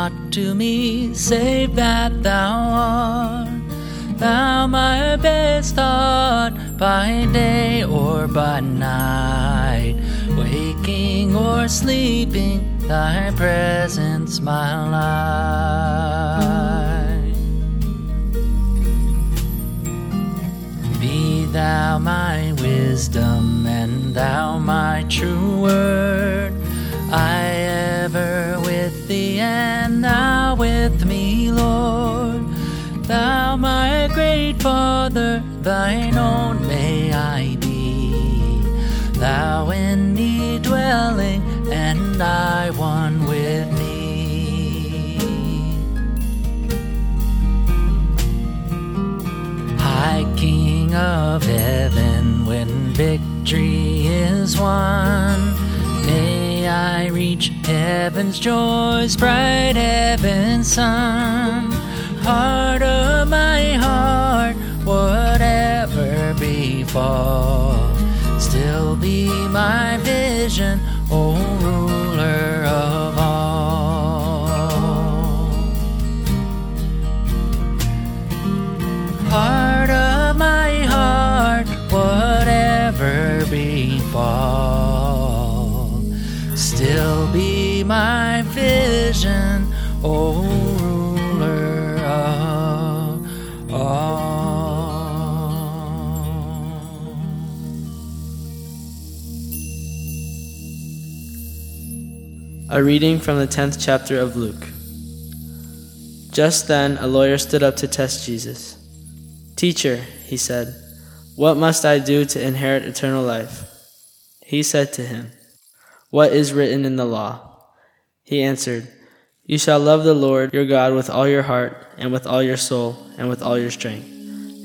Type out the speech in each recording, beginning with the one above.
Not to me, save that thou art. Thou my best thought by day or by night, waking or sleeping, thy presence my life. Be thou my wisdom and thou my true word. Thine own may I be. Thou in me dwelling, and I one with thee. High King of heaven, when victory is won, may I reach heaven's joys, bright heaven's sun. Heart of my heart, befall, still be my vision, O ruler of all. Heart of my heart, whatever befall, still be my vision, O A reading from the 10th chapter of Luke. Just then, a lawyer stood up to test Jesus. Teacher, he said, what must I do to inherit eternal life? He said to him, What is written in the law? He answered, You shall love the Lord your God with all your heart, and with all your soul, and with all your strength,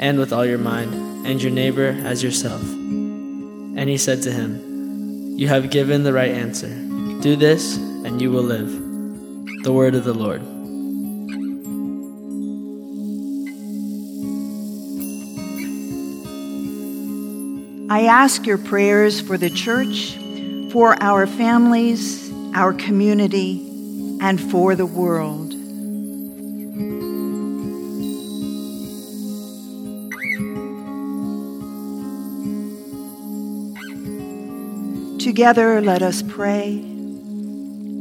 and with all your mind, and your neighbor as yourself. And he said to him, You have given the right answer. Do this, and you will live. The word of the Lord. I ask your prayers for the church, for our families, our community, and for the world. Together, let us pray.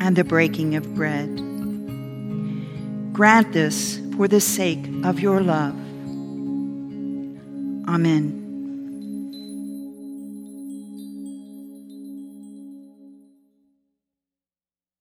and the breaking of bread. Grant this for the sake of your love. Amen.